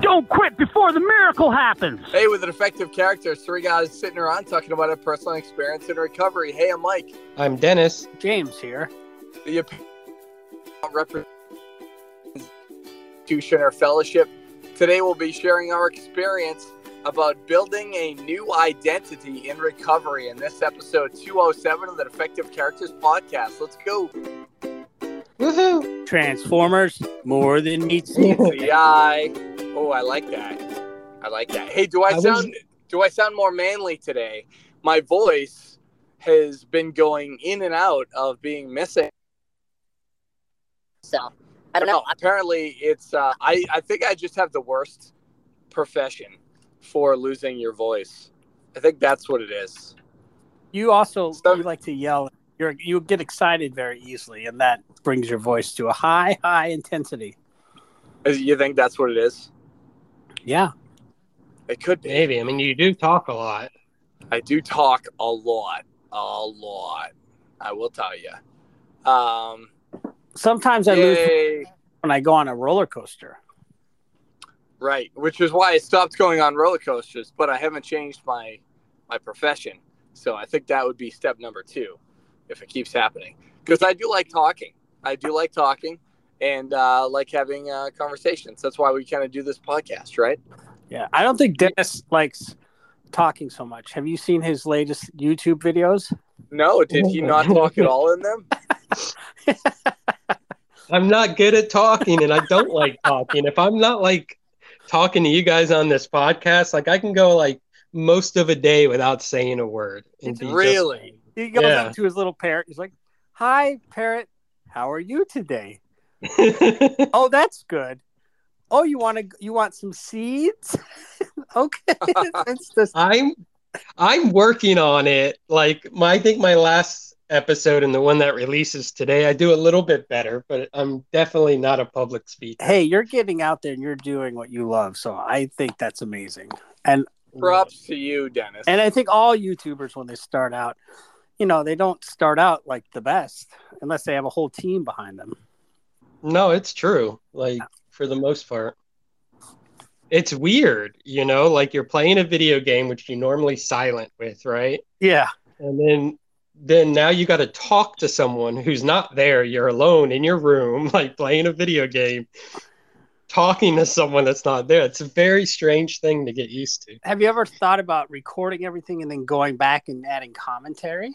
Don't quit before the miracle happens. Hey, with an effective character, three guys sitting around talking about a personal experience in recovery. Hey, I'm Mike. I'm Dennis. James here. The representation or fellowship. Today we'll be sharing our experience about building a new identity in recovery in this episode 207 of the Defective Characters podcast. Let's go. Woohoo! Transformers, more than meets the eye. Oh, I like that. I like that. Hey, do I, I sound was... do I sound more manly today? My voice has been going in and out of being missing. So I don't know. Apparently, it's uh, I I think I just have the worst profession for losing your voice. I think that's what it is. You also so, you like to yell. You're you get excited very easily, and that brings your voice to a high high intensity. You think that's what it is? Yeah. It could be. Maybe. I mean, you do talk a lot. I do talk a lot. A lot. I will tell you. Um, Sometimes I yay. lose when I go on a roller coaster. Right, which is why I stopped going on roller coasters, but I haven't changed my my profession. So I think that would be step number two, if it keeps happening. Because I do like talking. I do like talking, and uh, like having uh, conversations. That's why we kind of do this podcast, right? Yeah, I don't think Dennis likes talking so much. Have you seen his latest YouTube videos? No, did he not talk at all in them? I'm not good at talking, and I don't like talking. If I'm not like talking to you guys on this podcast, like I can go like most of a day without saying a word. really? Just, he goes yeah. up to his little parrot. He's like, "Hi, parrot. How are you today?" oh, that's good. Oh, you want to you want some seeds? okay, that's just... I'm I'm working on it. Like my, I think my last episode and the one that releases today, I do a little bit better, but I'm definitely not a public speaker. Hey, you're getting out there and you're doing what you love, so I think that's amazing. And props to you, Dennis. And I think all YouTubers when they start out, you know, they don't start out like the best unless they have a whole team behind them. No, it's true. Like for the most part. It's weird, you know, like you're playing a video game which you normally silent with, right? Yeah. And then then now you got to talk to someone who's not there. You're alone in your room, like playing a video game, talking to someone that's not there. It's a very strange thing to get used to. Have you ever thought about recording everything and then going back and adding commentary?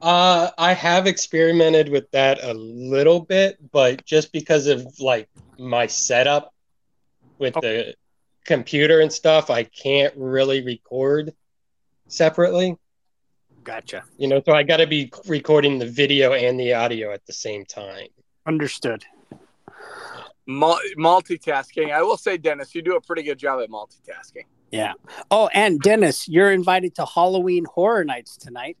Uh, I have experimented with that a little bit, but just because of like my setup with oh. the computer and stuff, I can't really record separately. Gotcha. You know, so I got to be recording the video and the audio at the same time. Understood. multitasking. I will say, Dennis, you do a pretty good job at multitasking. Yeah. Oh, and Dennis, you're invited to Halloween Horror Nights tonight.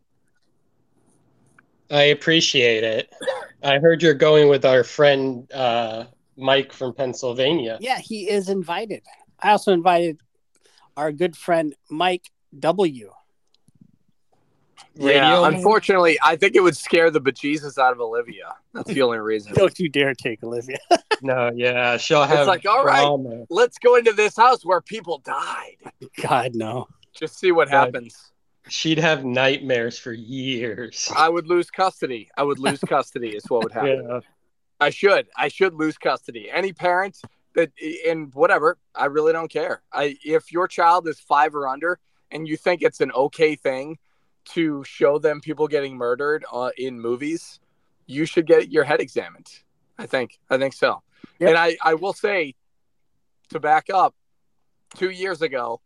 I appreciate it. I heard you're going with our friend uh, Mike from Pennsylvania. Yeah, he is invited. I also invited our good friend Mike W. Yeah, unfortunately, I think it would scare the bejesus out of Olivia. That's the only reason. Don't you dare take Olivia. no, yeah, she'll have. It's like, all right, let's go into this house where people died. God, no. Just see what happens she'd have nightmares for years. I would lose custody. I would lose custody is what would happen. Yeah. I should. I should lose custody. Any parent that and whatever, I really don't care. I if your child is 5 or under and you think it's an okay thing to show them people getting murdered uh, in movies, you should get your head examined. I think. I think so. Yep. And I I will say to back up 2 years ago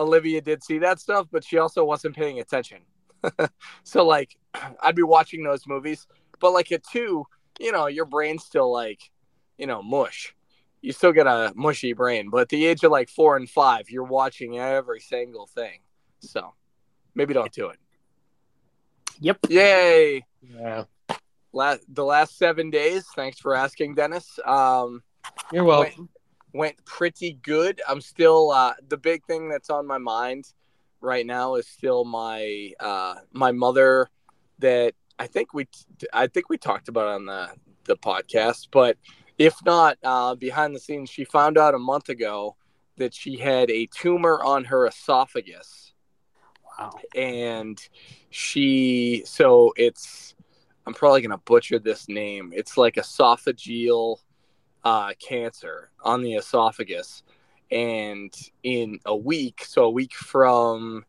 Olivia did see that stuff, but she also wasn't paying attention. so like I'd be watching those movies, but like at two, you know, your brain's still like, you know, mush. you still get a mushy brain. But at the age of like four and five, you're watching every single thing. So maybe don't do it. Yep. Yay. Yeah. Last the last seven days. Thanks for asking, Dennis. Um, You're welcome. Went, went pretty good. I'm still uh, the big thing that's on my mind right now is still my uh, my mother that I think we I think we talked about on the the podcast, but if not uh, behind the scenes, she found out a month ago that she had a tumor on her esophagus. Wow. And she so it's I'm probably gonna butcher this name. It's like esophageal uh, cancer on the esophagus, and in a week, so a week from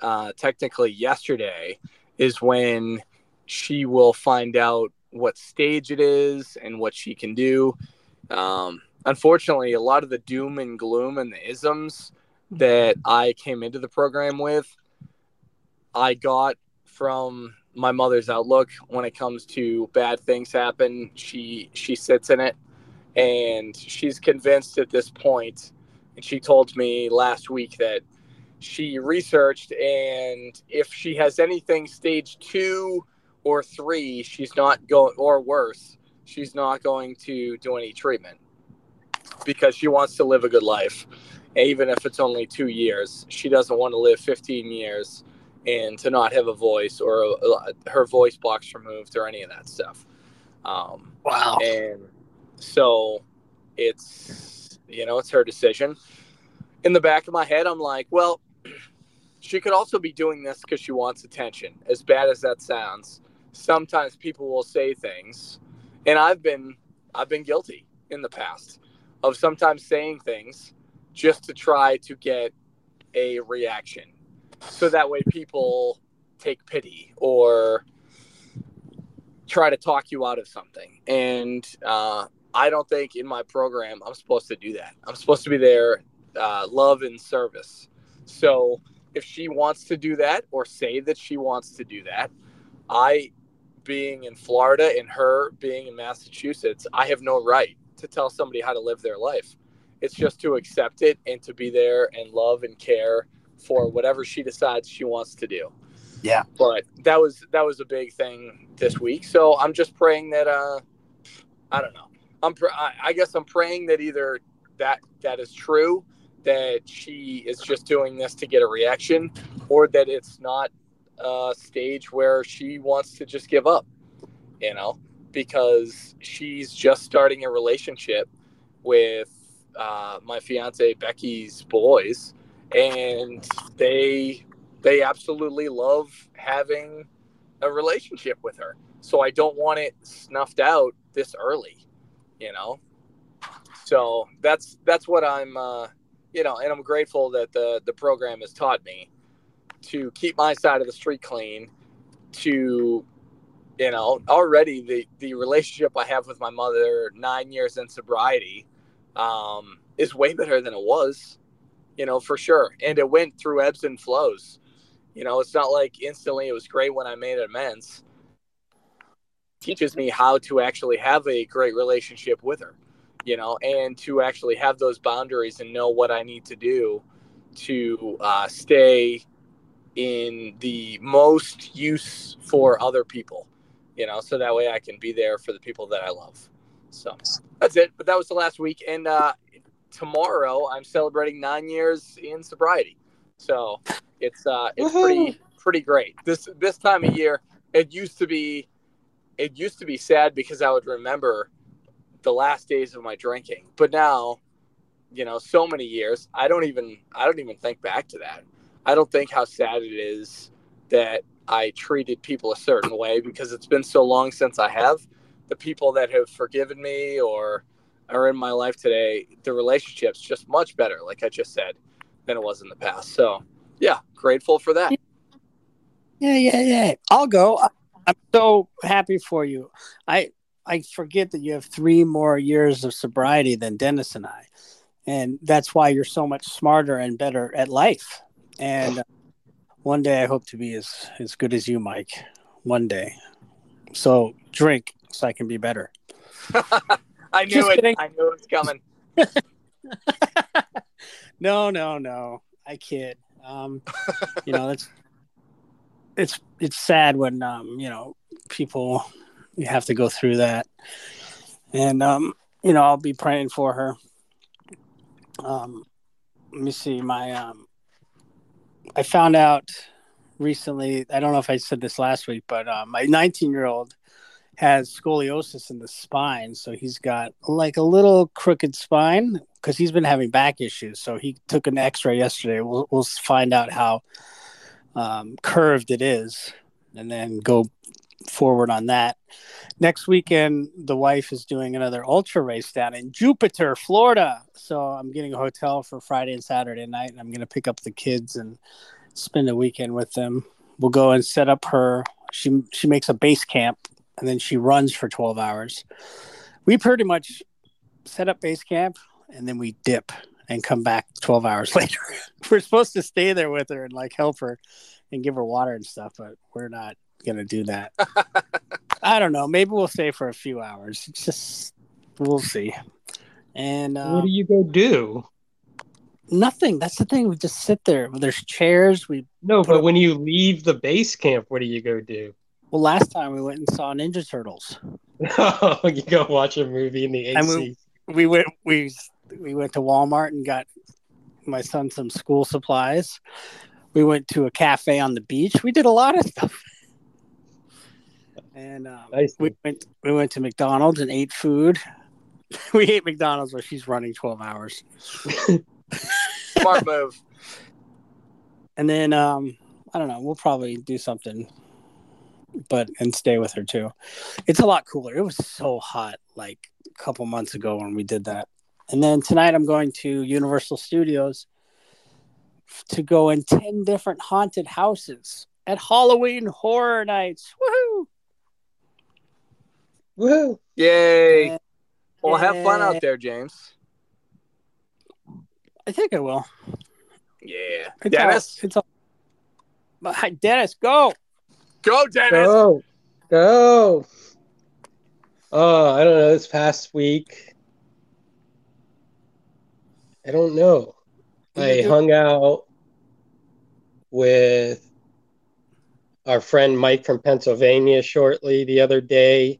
uh, technically yesterday, is when she will find out what stage it is and what she can do. Um, unfortunately, a lot of the doom and gloom and the isms that I came into the program with, I got from my mother's outlook when it comes to bad things happen. She she sits in it, and she's convinced at this point. And she told me last week that she researched, and if she has anything stage two or three, she's not going, or worse, she's not going to do any treatment because she wants to live a good life. Even if it's only two years, she doesn't want to live 15 years and to not have a voice or a, her voice box removed or any of that stuff. Um, wow. And so it's, you know, it's her decision. In the back of my head, I'm like, well, she could also be doing this because she wants attention, as bad as that sounds sometimes people will say things and i've been i've been guilty in the past of sometimes saying things just to try to get a reaction. So that way people take pity or try to talk you out of something. And uh, i don't think in my program i'm supposed to do that i'm supposed to be there uh, love and service so if she wants to do that or say that she wants to do that i being in Florida and her being in Massachusetts, I have no right to tell somebody how to live their life. It's just to accept it and to be there and love and care for whatever she decides she wants to do. Yeah. But that was that was a big thing this week. So I'm just praying that uh I don't know. I'm I guess I'm praying that either that that is true that she is just doing this to get a reaction or that it's not a stage where she wants to just give up, you know, because she's just starting a relationship with uh, my fiance Becky's boys, and they they absolutely love having a relationship with her. So I don't want it snuffed out this early, you know. So that's that's what I'm, uh, you know, and I'm grateful that the the program has taught me to keep my side of the street clean to you know already the the relationship i have with my mother nine years in sobriety um, is way better than it was you know for sure. And it went through ebbs and flows. You know it's not like instantly it was great when i made amends teaches me how to actually have a great relationship with her you know and to actually have those boundaries and know what i need to do to uh, stay in the most use for other people, you know, so that way I can be there for the people that I love. So that's it. But that was the last week. And uh, tomorrow I'm celebrating nine years in sobriety. So it's uh, it's pretty pretty great. This this time of year, it used to be it used to be sad because I would remember the last days of my drinking. But now, you know, so many years, I don't even I don't even think back to that. I don't think how sad it is that I treated people a certain way because it's been so long since I have. The people that have forgiven me or are in my life today, the relationship's just much better, like I just said, than it was in the past. So, yeah, grateful for that. Yeah, yeah, yeah. I'll go. I'm so happy for you. I I forget that you have three more years of sobriety than Dennis and I, and that's why you're so much smarter and better at life and uh, one day I hope to be as as good as you, Mike. One day. So drink so I can be better. I knew Just it. Kidding. I knew it was coming. no, no, no. I kid. Um, you know, it's it's it's sad when um, you know, people you have to go through that. And um, you know, I'll be praying for her. Um, let me see my um I found out recently, I don't know if I said this last week, but uh, my 19 year old has scoliosis in the spine. So he's got like a little crooked spine because he's been having back issues. So he took an x ray yesterday. We'll, we'll find out how um, curved it is and then go forward on that. Next weekend, the wife is doing another ultra race down in Jupiter, Florida. So I'm getting a hotel for Friday and Saturday night, and I'm going to pick up the kids and spend a weekend with them. We'll go and set up her. She she makes a base camp, and then she runs for 12 hours. We pretty much set up base camp, and then we dip and come back 12 hours later. we're supposed to stay there with her and like help her and give her water and stuff, but we're not gonna do that. I don't know. Maybe we'll stay for a few hours. It's just we'll see. And um, what do you go do? Nothing. That's the thing. We just sit there. There's chairs. We no, but when you leave the base camp, what do you go do? Well, last time we went and saw Ninja Turtles. oh, you go watch a movie in the AC. And we, we went. We we went to Walmart and got my son some school supplies. We went to a cafe on the beach. We did a lot of stuff. And um, we went we went to McDonald's and ate food. we ate McDonald's where she's running twelve hours. Smart move. And then um, I don't know. We'll probably do something, but and stay with her too. It's a lot cooler. It was so hot like a couple months ago when we did that. And then tonight I'm going to Universal Studios to go in 10 different haunted houses at Halloween Horror Nights. Woohoo! Woohoo! Yay! And, well, have fun out there, James. I think I will. Yeah. It's Dennis? All, it's all... Hi, Dennis, go. Go, Dennis. Go. Go. Oh, I don't know. This past week, I don't know. I hung out with our friend Mike from Pennsylvania shortly the other day.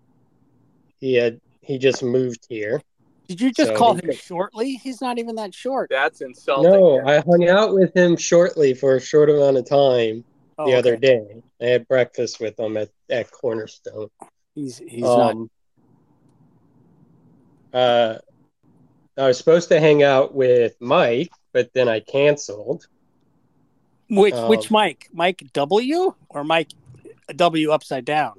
He had he just moved here. Did you just so call him shortly? He's not even that short. That's insulting. No, I hung out with him shortly for a short amount of time oh, the okay. other day. I had breakfast with him at, at Cornerstone. He's he's um, not. Uh, I was supposed to hang out with Mike, but then I canceled. Which um, which Mike? Mike W or Mike W upside down?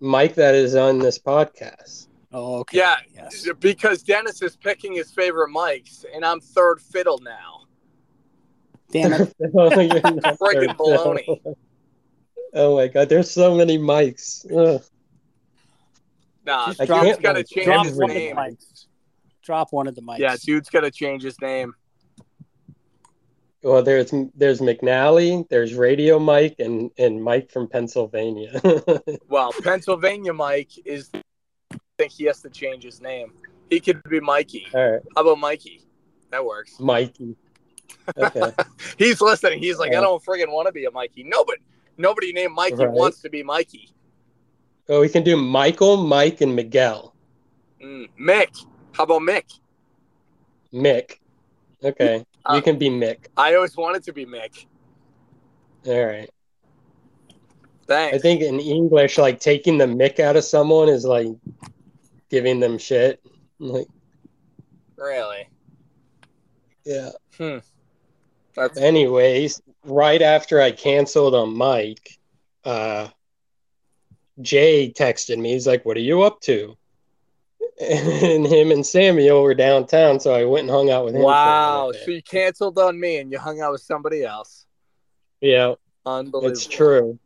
Mike that is on this podcast. Oh, okay. Yeah, yes. because Dennis is picking his favorite mics, and I'm third fiddle now. Damn it! Friggin' baloney. Oh my god, there's so many mics. Ugh. Nah, Just dude's got to change his name. Drop one of the mics. Yeah, dude's gonna change his name. Well, there's there's McNally, there's Radio Mike, and and Mike from Pennsylvania. well, Pennsylvania Mike is. I think he has to change his name. He could be Mikey. All right. How about Mikey? That works. Mikey. Okay. He's listening. He's like, I don't friggin' want to be a Mikey. Nobody, nobody named Mikey right. wants to be Mikey. Oh, we can do Michael, Mike, and Miguel. Mm, Mick. How about Mick? Mick. Okay. Uh, you can be Mick. I always wanted to be Mick. All right. Thanks. I think in English, like taking the Mick out of someone is like giving them shit. Like, really? Yeah. Hmm. That's... Anyways, right after I canceled on Mike, uh, Jay texted me. He's like, "What are you up to?" and him and Samuel were downtown, so I went and hung out with him. Wow! So you canceled on me and you hung out with somebody else. Yeah, unbelievable. It's true.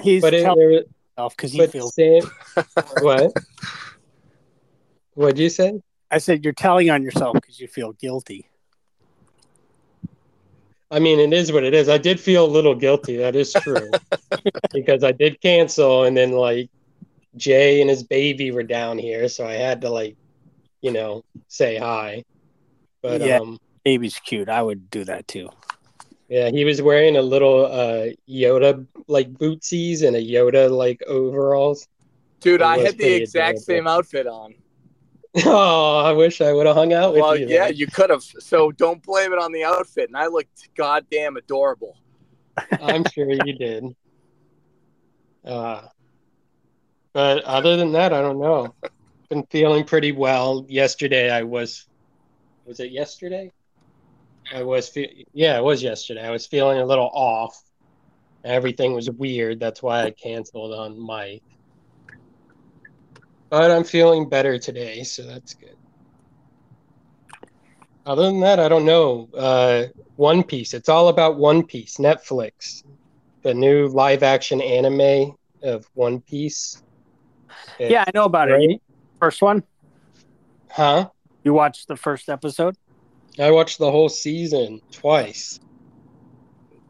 He's but it, because he feels. Sam, what? What'd you say? I said you're telling on yourself because you feel guilty. I mean, it is what it is. I did feel a little guilty. That is true because I did cancel, and then like Jay and his baby were down here, so I had to like, you know, say hi. But Yeah. um, Baby's cute. I would do that too. yeah, he was wearing a little uh Yoda like bootsies and a Yoda like overalls. Dude, I had the exact adorable. same outfit on. Oh, I wish I would have hung out with Well, you. Well, yeah, then. you could have. So don't blame it on the outfit. And I looked goddamn adorable. I'm sure you did. Uh, but other than that, I don't know. Been feeling pretty well. Yesterday, I was. Was it yesterday? I was. Fe- yeah, it was yesterday. I was feeling a little off. Everything was weird. That's why I canceled on Mike. But I'm feeling better today, so that's good. Other than that, I don't know. Uh, One Piece. It's all about One Piece. Netflix, the new live action anime of One Piece. It's yeah, I know about it. First one. Huh? You watched the first episode? I watched the whole season twice.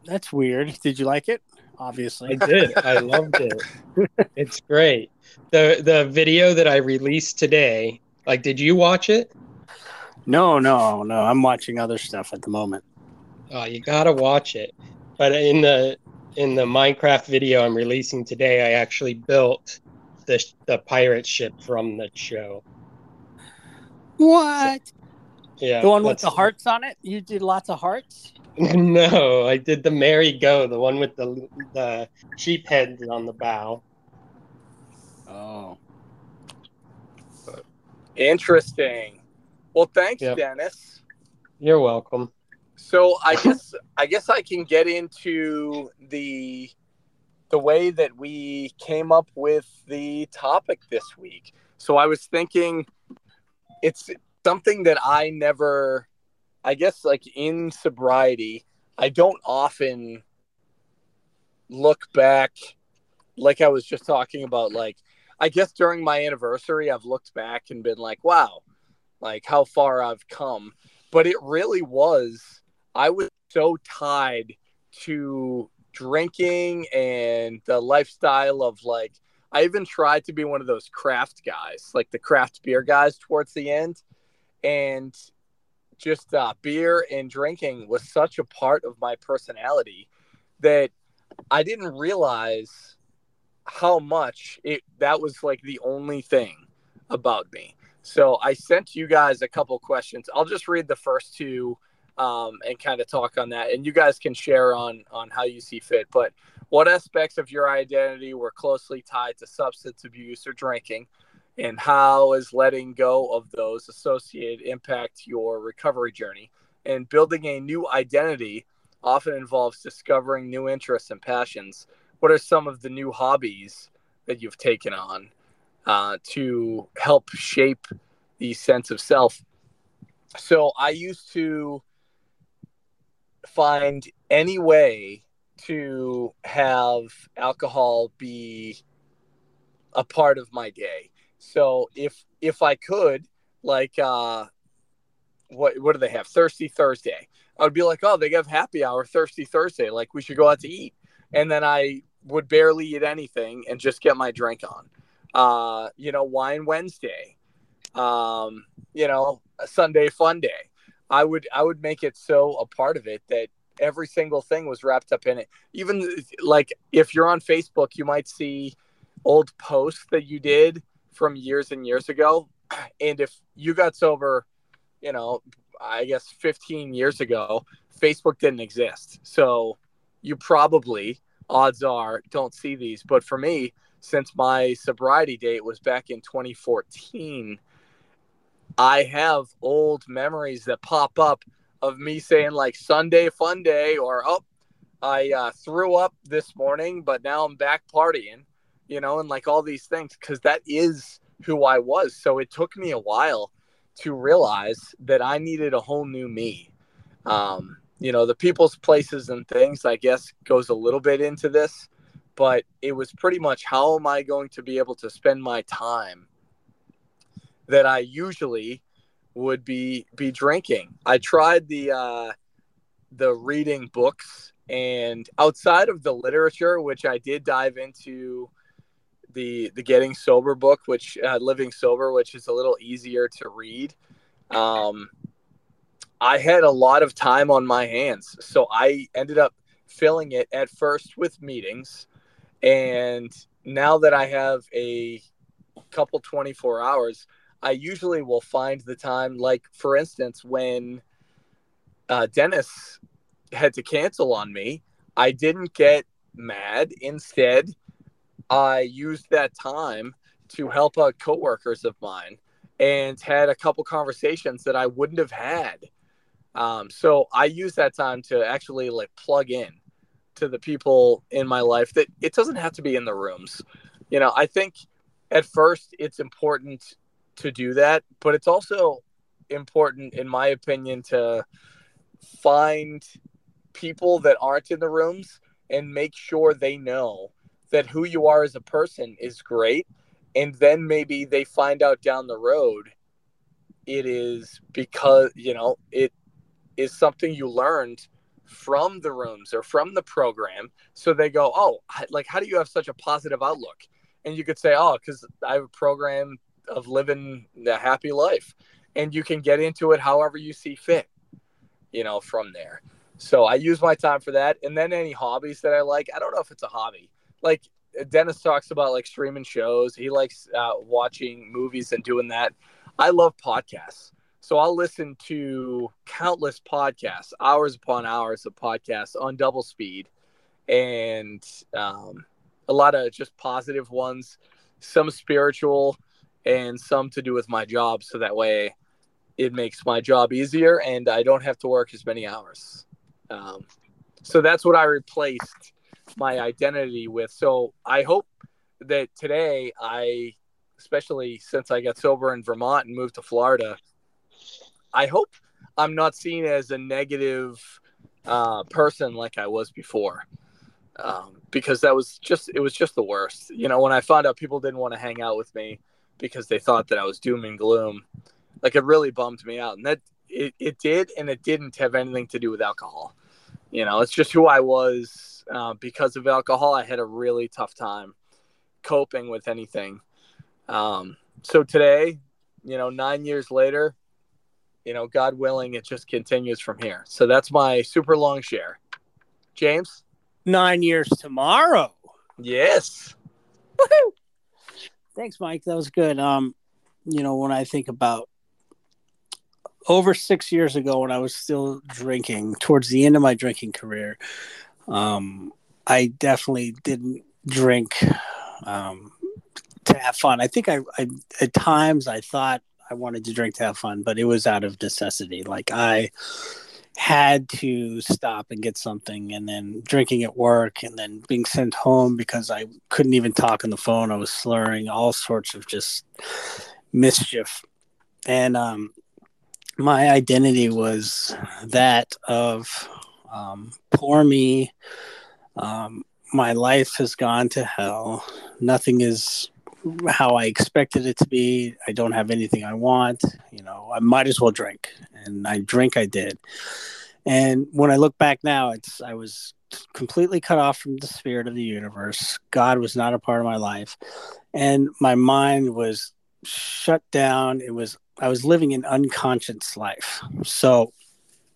That's weird. Did you like it? Obviously. I did. I loved it. It's great. The the video that I released today, like did you watch it? No, no, no. I'm watching other stuff at the moment. Oh, you gotta watch it. But in the in the Minecraft video I'm releasing today, I actually built the the pirate ship from the show. What? Yeah, the one with the hearts on it? You did lots of hearts? No, I did the Merry Go, the one with the the sheep heads on the bow. Oh. Interesting. Well, thanks, Yep. Dennis. You're welcome. So I guess I guess I can get into the the way that we came up with the topic this week. So I was thinking it's something that I never I guess like in sobriety, I don't often look back like I was just talking about like I guess during my anniversary I've looked back and been like, wow, like how far I've come. But it really was I was so tied to drinking and the lifestyle of like I even tried to be one of those craft guys, like the craft beer guys towards the end. And just uh, beer and drinking was such a part of my personality that I didn't realize how much it that was like the only thing about me. So I sent you guys a couple questions. I'll just read the first two um, and kind of talk on that, and you guys can share on on how you see fit. But what aspects of your identity were closely tied to substance abuse or drinking, and how is letting go of those associated impact your recovery journey? And building a new identity often involves discovering new interests and passions. What are some of the new hobbies that you've taken on uh, to help shape the sense of self? So I used to find any way to have alcohol be a part of my day. So if if I could, like uh what what do they have? Thirsty Thursday. I would be like, oh, they have happy hour Thirsty Thursday. Like we should go out to eat. And then I would barely eat anything and just get my drink on. Uh, you know, wine Wednesday. Um, you know, Sunday fun day. I would I would make it so a part of it that every single thing was wrapped up in it. Even like if you're on Facebook, you might see old posts that you did from years and years ago. And if you got sober, you know, I guess 15 years ago, Facebook didn't exist. So you probably, odds are, don't see these. But for me, since my sobriety date was back in 2014, I have old memories that pop up of me saying like Sunday fun day or oh I uh, threw up this morning but now I'm back partying you know and like all these things because that is who I was. So it took me a while to realize that I needed a whole new me. Um, you know the people's places and things I guess goes a little bit into this but it was pretty much how am I going to be able to spend my time that I usually would be be drinking. I tried the uh, the reading books, and outside of the literature, which I did dive into the the Getting Sober book, which uh, Living Sober, which is a little easier to read. Um, I had a lot of time on my hands. So I ended up filling it at first with meetings. And now that I have a couple 24 hours, I usually will find the time, like for instance, when uh, Dennis had to cancel on me, I didn't get mad. Instead, I used that time to help out coworkers of mine and had a couple conversations that I wouldn't have had. Um, so I use that time to actually like plug in to the people in my life that it doesn't have to be in the rooms. You know, I think at first it's important to do that, but it's also important, in my opinion, to find people that aren't in the rooms and make sure they know that who you are as a person is great. And then maybe they find out down the road it is because, you know, it is something you learned from the rooms or from the program. So they go, oh, like, how do you have such a positive outlook? And you could say, oh, because I have a program of living the happy life. And you can get into it however you see fit, you know, from there. So I use my time for that. And then any hobbies that I like, I don't know if it's a hobby. Like Dennis talks about like streaming shows. He likes uh, watching movies and doing that. I love podcasts. So I'll listen to countless podcasts, hours upon hours of podcasts on double speed, and um, a lot of just positive ones, some spiritual, and some to do with my job. So that way it makes my job easier and I don't have to work as many hours. Um, so that's what I replaced my identity with. So I hope that today I, especially since I got sober in Vermont and moved to Florida, I hope I'm not seen as a negative uh, person like I was before. Um, because that was just it was just the worst. You know, when I found out people didn't want to hang out with me because they thought that I was doom and gloom, like it really bummed me out. And that it, it did and it didn't have anything to do with alcohol. You know, it's just who I was uh, because of alcohol. I had a really tough time coping with anything. Um, so today, you know, nine years later, you know, God willing, it just continues from here. So that's my super long share. James? Nine years tomorrow. Yes. Woohoo! Thanks, Mike. That was good. Um, you know, when I think about over six years ago when I was still drinking, towards the end of my drinking career, um, I definitely didn't drink um, to have fun. I think I, I at times I thought I wanted to drink to have fun, but it was out of necessity. Like I had to stop and get something and then drinking at work and then being sent home because I couldn't even talk on the phone. I was slurring all sorts of just mischief. And um, my identity was that of um, poor me. Um, my life has gone to hell. Nothing is how I expected it to be. I don't have anything I want. You know, I might as well drink, and I drink. I did. And when I look back now, it's I was completely cut off from the spirit of the universe. God was not a part of my life, and my mind was shut down. It was I was living an unconscious life. So,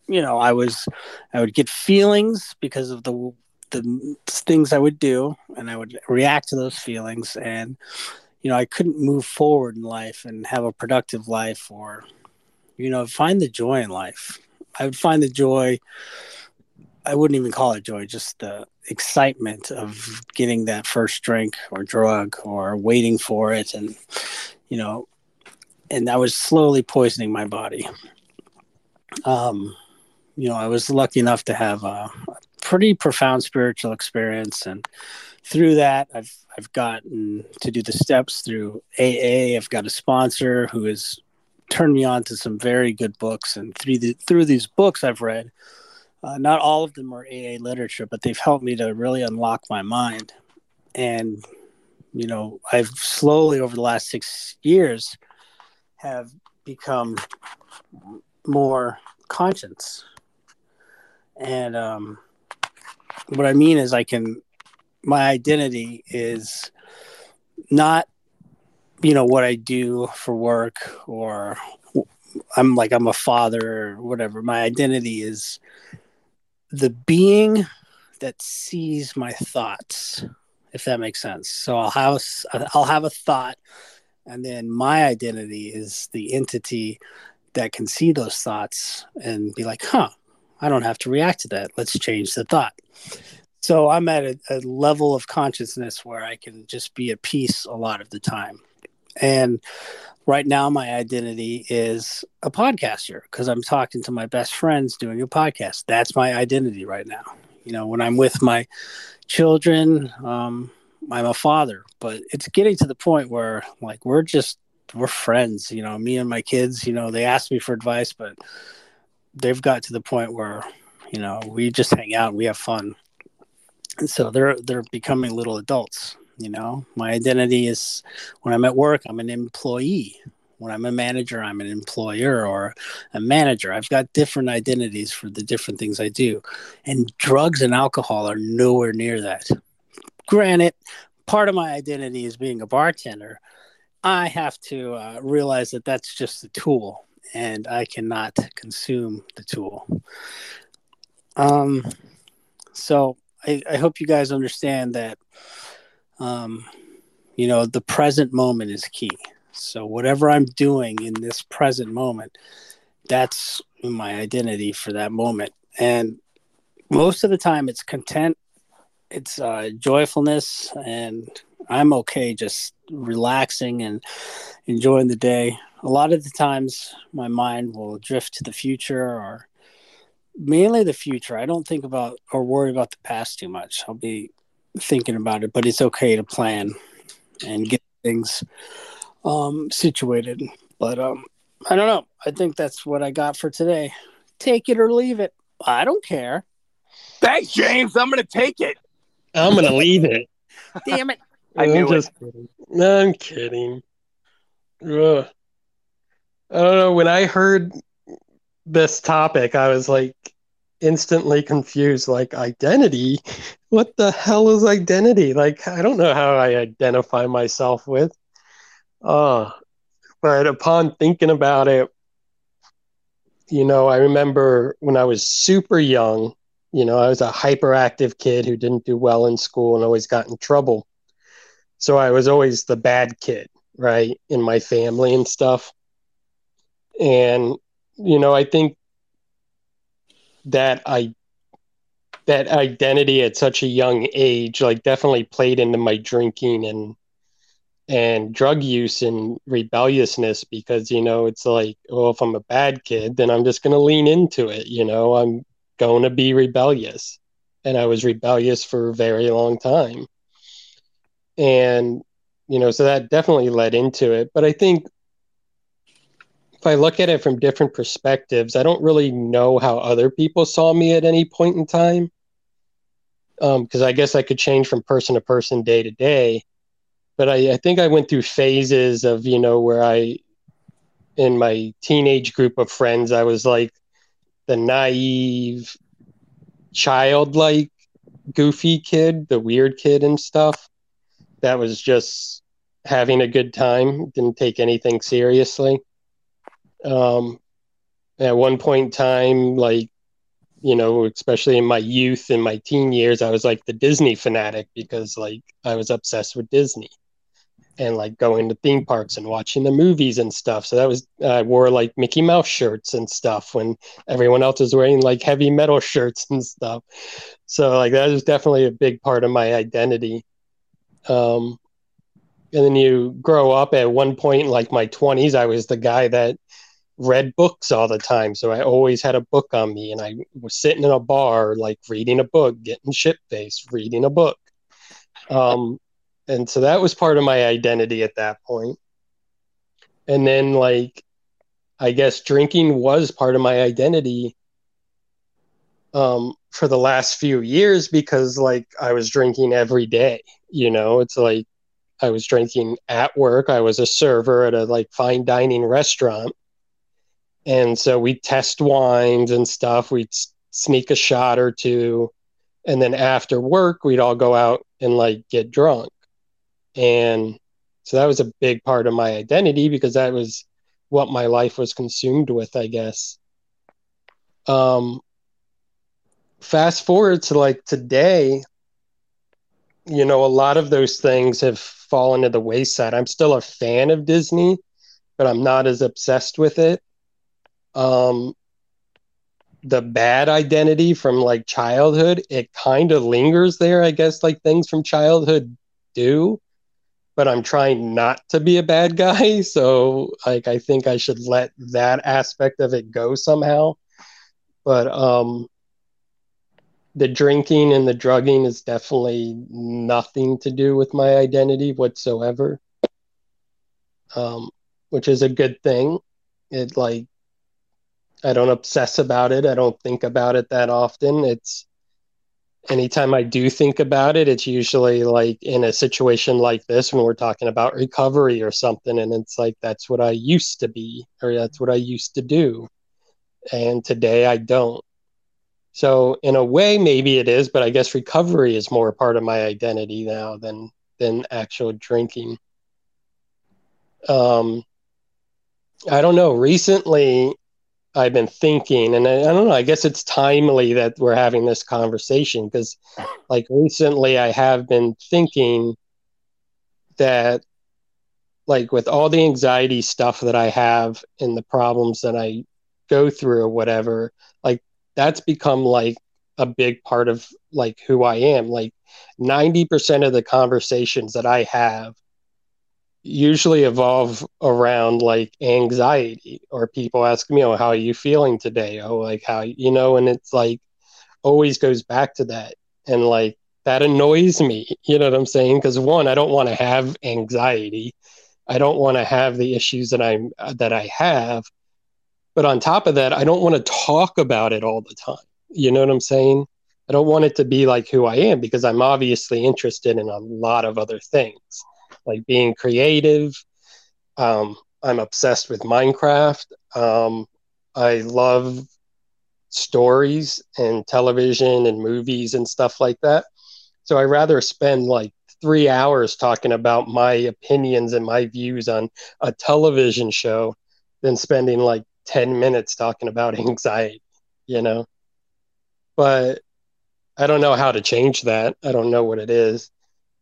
you know, I was I would get feelings because of the the things I would do, and I would react to those feelings, and you know, I couldn't move forward in life and have a productive life, or you know, find the joy in life. I would find the joy. I wouldn't even call it joy, just the excitement of getting that first drink or drug or waiting for it, and you know, and I was slowly poisoning my body. Um, you know, I was lucky enough to have a, pretty profound spiritual experience and through that i've i've gotten to do the steps through aa i've got a sponsor who has turned me on to some very good books and through the, through these books i've read uh, not all of them are aa literature but they've helped me to really unlock my mind. And you know i've slowly over the last six years have become more conscious. And um what I mean is I can my identity is not you know what I do for work or I'm like I'm a father or whatever. My identity is the being that sees my thoughts, if that makes sense. So I'll have I'll have a thought, and then my identity is the entity that can see those thoughts and be like, "Huh, I don't have to react to that. Let's change the thought." So I'm at a, a level of consciousness where I can just be at peace a lot of the time, and right now my identity is a podcaster because I'm talking to my best friends doing a podcast. That's my identity right now. You know, when I'm with my children, um, I'm a father, but it's getting to the point where like we're just we're friends. You know, me and my kids. You know, they ask me for advice, but they've got to the point where you know we just hang out and we have fun. And so they're they're becoming little adults you know, my identity is when I'm at work, I'm an employee. When I'm a manager, I'm an employer or a manager. I've got different identities for the different things I do. And drugs and alcohol are nowhere near that. Granted, part of my identity is being a bartender. I have to uh, realize that that's just a tool and I cannot consume the tool. Um, so I, I hope you guys understand that um, you know, the present moment is key. So whatever I'm doing in this present moment, that's my identity for that moment. And most of the time, it's content, it's uh, joyfulness, and I'm okay just relaxing and enjoying the day. A lot of the times, my mind will drift to the future or mainly the future. I don't think about or worry about the past too much. I'll be thinking about it, but it's okay to plan and get things um, situated. But um, I don't know. I think that's what I got for today. Take it or leave it. I don't care. Thanks, James. I'm going to take it. I'm going to leave it. Damn it. I am knew just it. kidding. No, I'm kidding. Ugh. I don't know. When I heard this topic, I was like, instantly confused like identity? What the hell is identity? Like i don't know how i identify myself with uh but upon thinking about it you know i remember when i was super young you know i was a hyperactive kid who didn't do well in school and always got in trouble. So i was always the bad kid right in my family and stuff and you know i think that I that identity at such a young age like definitely played into my drinking and and drug use and rebelliousness because you know it's like well if i'm a bad kid then i'm just going to lean into it you know? I'm going to be rebellious. And i was rebellious for a very long time. And you know so that definitely led into it. But i think if I look at it from different perspectives, I don't really know how other people saw me at any point in time. Because um, I guess I could change from person to person, day to day. But I, I think I went through phases of, you know, where I, in my teenage group of friends, I was like the naive, childlike, goofy kid, the weird kid and stuff that was just having a good time, didn't take anything seriously um, at one point in time, like, you know, especially in my youth and my teen years, I was like the Disney fanatic because like I was obsessed with Disney and like going to theme parks and watching the movies and stuff. So that was I wore like Mickey Mouse shirts and stuff when everyone else was wearing like heavy metal shirts and stuff. So like that was definitely a big part of my identity. Um, and then you grow up at one point like my 20s i was the guy that read books all the time. So I always had a book on me and I was sitting in a bar, like reading a book, getting shit faced, reading a book. Um, and so that was part of my identity at that point. And then, like, I guess drinking was part of my identity um, for the last few years because, like, I was drinking every day. You know, it's like I was drinking at work. I was a server at a like fine dining restaurant and so we test wines and stuff. We'd sneak a shot or two. And then after work, we'd all go out and like get drunk. And so that was a big part of my identity because that was what my life was consumed with, I guess. Um, fast forward to like today, you know, a lot of those things have fallen to the wayside. I'm still a fan of Disney, but I'm not as obsessed with it. Um, the bad identity from like childhood, it kind of lingers there, I guess, like things from childhood do. But I'm trying not to be a bad guy. So, like, I think I should let that aspect of it go somehow. But, um, the drinking and the drugging is definitely nothing to do with my identity whatsoever um, which is a good thing it like i don't obsess about it i don't think about it that often it's anytime i do think about it it's usually like in a situation like this when we're talking about recovery or something and it's like that's what i used to be or that's what i used to do and today i don't so in a way, maybe it is, but I guess recovery is more part of my identity now than than actual drinking. Um, I don't know. Recently, I've been thinking, and I, I don't know. I guess it's timely that we're having this conversation because, like, recently I have been thinking that, like, with all the anxiety stuff that I have and the problems that I go through or whatever, like that's become like a big part of like who I am. Like 90% of the conversations that I have usually evolve around like anxiety or people ask me, Oh, how are you feeling today? Oh, like how, you know, and it's like always goes back to that. And like that annoys me. You know what I'm saying? Because one, I don't want to have anxiety. I don't want to have the issues that I'm uh, that I have. But on top of that, I don't want to talk about it all the time. You know what I'm saying? I don't want it to be like who I am because I'm obviously interested in a lot of other things, like being creative. Um, I'm obsessed with Minecraft. Um, I love stories and television and movies and stuff like that. So I rather spend like three hours talking about my opinions and my views on a television show than spending like 10 minutes talking about anxiety, you know? But I don't know how to change that. I don't know what it is.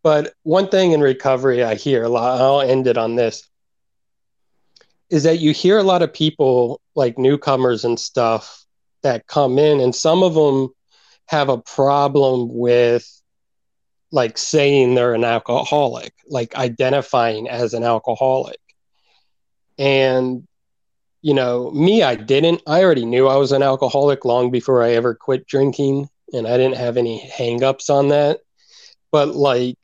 But one thing in recovery I hear a lot, I'll end it on this, is that you hear a lot of people, like newcomers and stuff, that come in, and some of them have a problem with like saying they're an alcoholic, like identifying as an alcoholic. And you know, me, I didn't. I already knew I was an alcoholic long before I ever quit drinking, and I didn't have any hangups on that. But like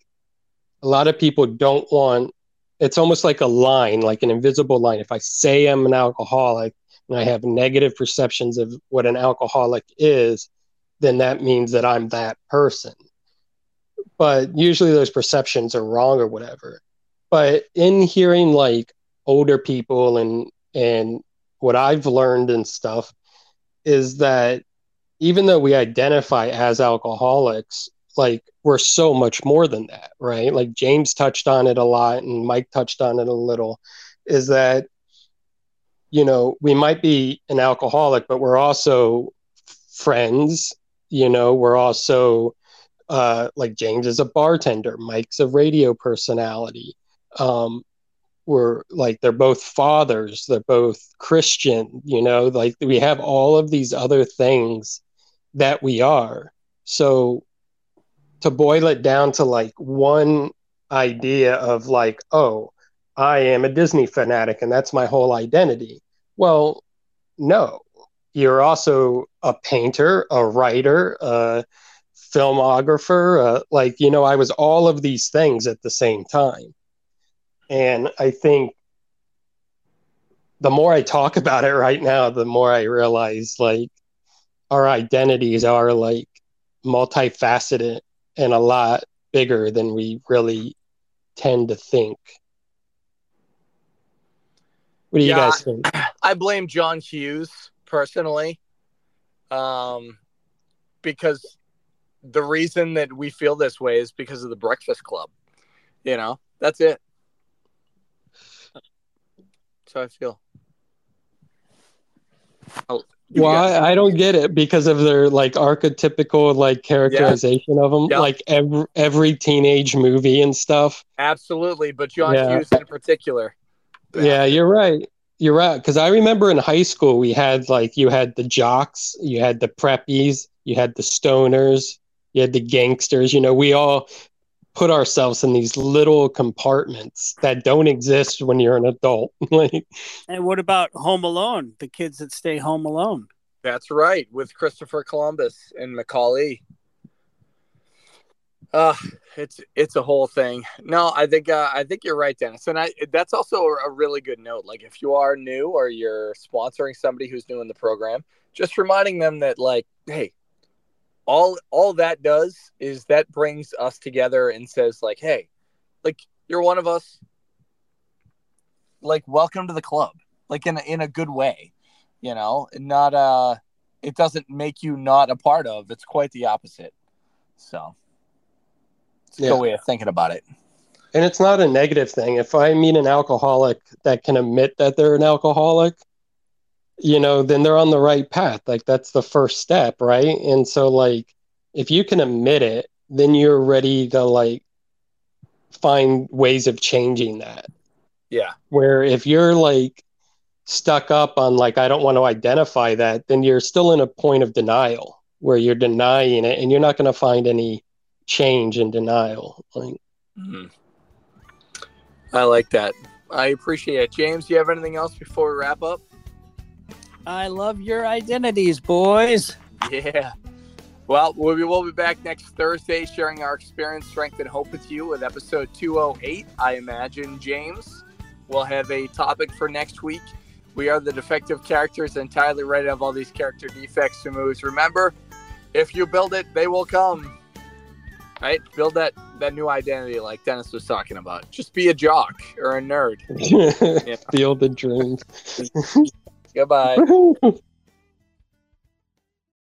a lot of people don't want it's almost like a line, like an invisible line. If I say I'm an alcoholic and I have negative perceptions of what an alcoholic is, then that means that I'm that person. But usually those perceptions are wrong or whatever. But in hearing like older people and and what I've learned and stuff is that even though we identify as alcoholics, like we're so much more than that, right? Like James touched on it a lot and Mike touched on it a little, is that, you know, we might be an alcoholic, but we're also friends, you know, we're also, uh, like James is a bartender, Mike's a radio personality. Um, were like they're both fathers they're both christian you know like we have all of these other things that we are so to boil it down to like one idea of like oh i am a disney fanatic and that's my whole identity. Well no. You're also a painter a writer a filmographer uh, like you know i was all of these things at the same time. And I think the more I talk about it right now, the more I realize like our identities are like multifaceted and a lot bigger than we really tend to think. What do you guys think? I blame John Hughes personally. Um, because the reason that we feel this way is because of the Breakfast Club. You know, that's it. That's how I feel. Oh, well, I, I, don't get it because of their like archetypical like characterization yeah. of them, yep. like every every teenage movie and stuff. Absolutely, but John yeah. Hughes in particular. Yeah, you're right. You're right. Because I remember in high school we had like you had the jocks, you had the preppies, you had the stoners, you had the gangsters. You know, we all put ourselves in these little compartments that don't exist when you're an adult. like, and what about Home Alone? The kids that stay home alone. That's right, with Christopher Columbus and Macaulay. Uh, it's it's a whole thing. No, I think uh, I think you're right, Dennis, and I that's also a really good note. Like if you are new or you're sponsoring somebody who's new in the program, just reminding them that like, hey, all all that does is that brings us together and says like hey like you're one of us. Like welcome to the club. Like in a, in a good way you know not uh it doesn't make you not a part of. It's quite the opposite. So it's a yeah. good way of thinking about it. And it's not a negative thing. If i meet an alcoholic that can admit that they're an alcoholic you know, then they're on the right path. Like that's the first step, right? And so like if you can admit it, then you're ready to like find ways of changing that. Yeah. Where if you're like stuck up on like I don't want to identify that, then you're still in a point of denial where you're denying it and you're not going to find any change in denial. Like mm-hmm. I like that. I appreciate it. James, do you have anything else before we wrap up? I love your identities, boys. Yeah. Well, we will be back next Thursday sharing our experience, strength, and hope with you with episode 208. I imagine, James, we'll have a topic for next week. We are the defective characters entirely ready to have all these character defects and moves. Remember, if you build it, they will come. Right? Build that that new identity like Dennis was talking about. Just be a jock or a nerd. yeah. the of dreams. Goodbye.